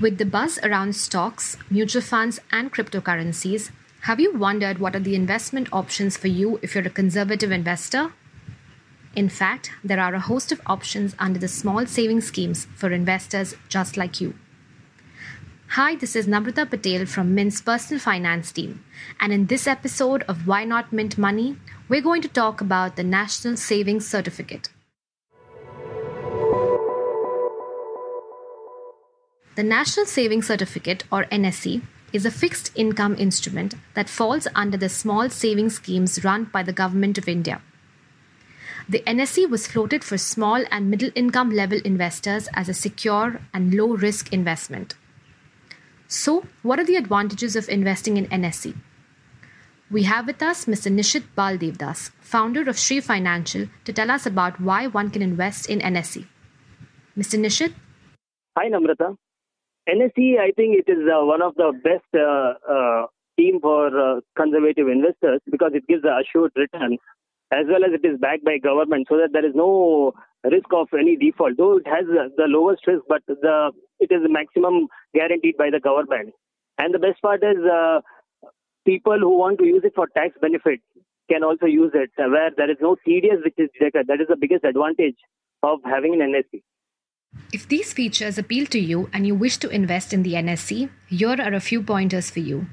With the buzz around stocks, mutual funds, and cryptocurrencies, have you wondered what are the investment options for you if you're a conservative investor? In fact, there are a host of options under the small savings schemes for investors just like you. Hi, this is Namrata Patel from Mint's personal finance team. And in this episode of Why Not Mint Money, we're going to talk about the National Savings Certificate. The National Savings Certificate, or NSC, is a fixed income instrument that falls under the small savings schemes run by the Government of India. The NSC was floated for small and middle income level investors as a secure and low risk investment. So, what are the advantages of investing in NSC? We have with us Mr. Nishit Baldevdas, founder of Sri Financial, to tell us about why one can invest in NSC. Mr. Nishit? Hi, Namrata. NSC, I think it is uh, one of the best uh, uh, team for uh, conservative investors because it gives assured return as well as it is backed by government so that there is no risk of any default. Though it has the lowest risk, but the it is maximum guaranteed by the government. And the best part is uh, people who want to use it for tax benefit can also use it where there is no TDS which is. That is the biggest advantage of having an NSC. If these features appeal to you and you wish to invest in the NSC, here are a few pointers for you.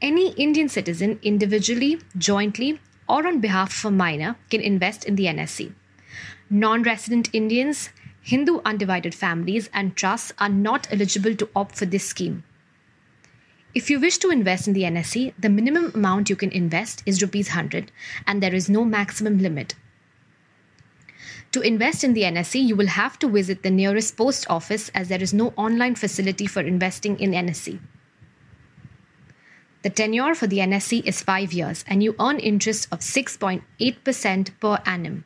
Any Indian citizen individually, jointly, or on behalf of a minor can invest in the NSC. Non resident Indians, Hindu undivided families, and trusts are not eligible to opt for this scheme. If you wish to invest in the NSC, the minimum amount you can invest is Rs 100 and there is no maximum limit. To invest in the NSC, you will have to visit the nearest post office as there is no online facility for investing in NSC. The tenure for the NSC is 5 years and you earn interest of 6.8% per annum.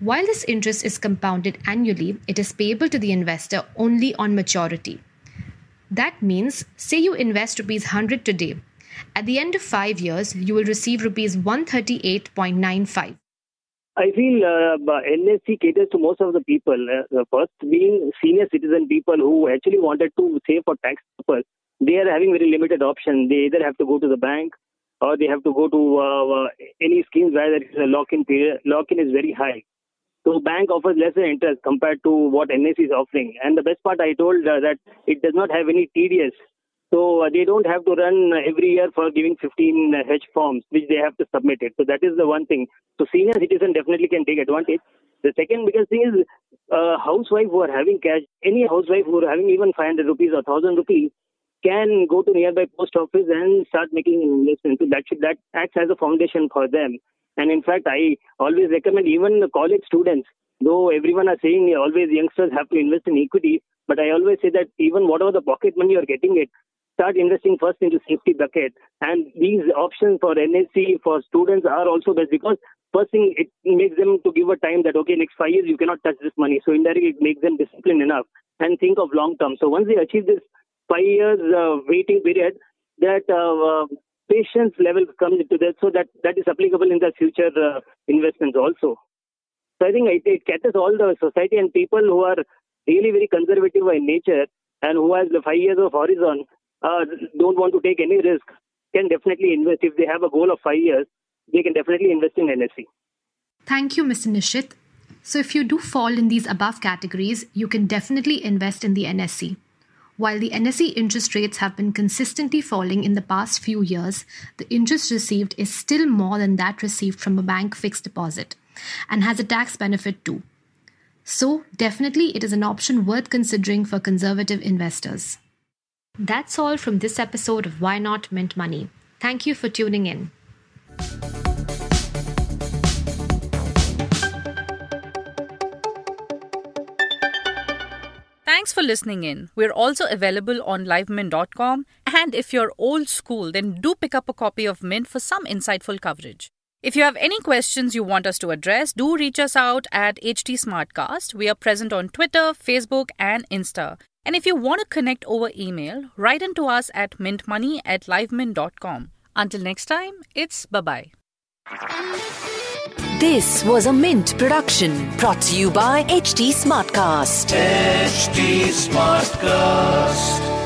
While this interest is compounded annually, it is payable to the investor only on maturity. That means, say you invest rupees 100 today. At the end of 5 years, you will receive rupees 138.95. I feel uh, NSC caters to most of the people. Uh, first, being senior citizen people who actually wanted to save for tax purpose, they are having very limited options. They either have to go to the bank or they have to go to uh, any schemes where there is a lock-in period. Lock-in is very high. So bank offers lesser interest compared to what NSC is offering. And the best part, I told uh, that it does not have any TDS. So uh, they don't have to run every year for giving 15 H forms, which they have to submit it. So that is the one thing. So senior citizen definitely can take advantage. The second biggest thing is uh, housewife who are having cash, any housewife who are having even 500 rupees or 1000 rupees can go to nearby post office and start making an investment. So that should, that acts as a foundation for them. And in fact, I always recommend even the college students, though everyone are saying always youngsters have to invest in equity, but I always say that even whatever the pocket money you're getting it, start investing first into safety bucket. And these options for NSC for students are also best because first thing it makes them to give a time that okay next five years you cannot touch this money. So indirectly it makes them disciplined enough and think of long term. So once they achieve this five years uh, waiting period, that uh, uh, patience level comes into that. So that that is applicable in the future uh, investments also. So I think it, it caters all the society and people who are really very conservative by nature and who has the five years of horizon uh, don't want to take any risk can definitely invest. If they have a goal of five years, they can definitely invest in NSC. Thank you, Mr. Nishit. So, if you do fall in these above categories, you can definitely invest in the NSC. While the NSC interest rates have been consistently falling in the past few years, the interest received is still more than that received from a bank fixed deposit and has a tax benefit too. So, definitely, it is an option worth considering for conservative investors. That's all from this episode of Why Not Mint Money. Thank you for tuning in. Thanks for listening in. We're also available on livemint.com. And if you're old school, then do pick up a copy of Mint for some insightful coverage. If you have any questions you want us to address, do reach us out at HT Smartcast. We are present on Twitter, Facebook, and Insta. And if you want to connect over email, write into us at mintmoney at livemint.com. Until next time, it's bye bye. This was a Mint production brought to you by HT Smartcast. HT Smartcast.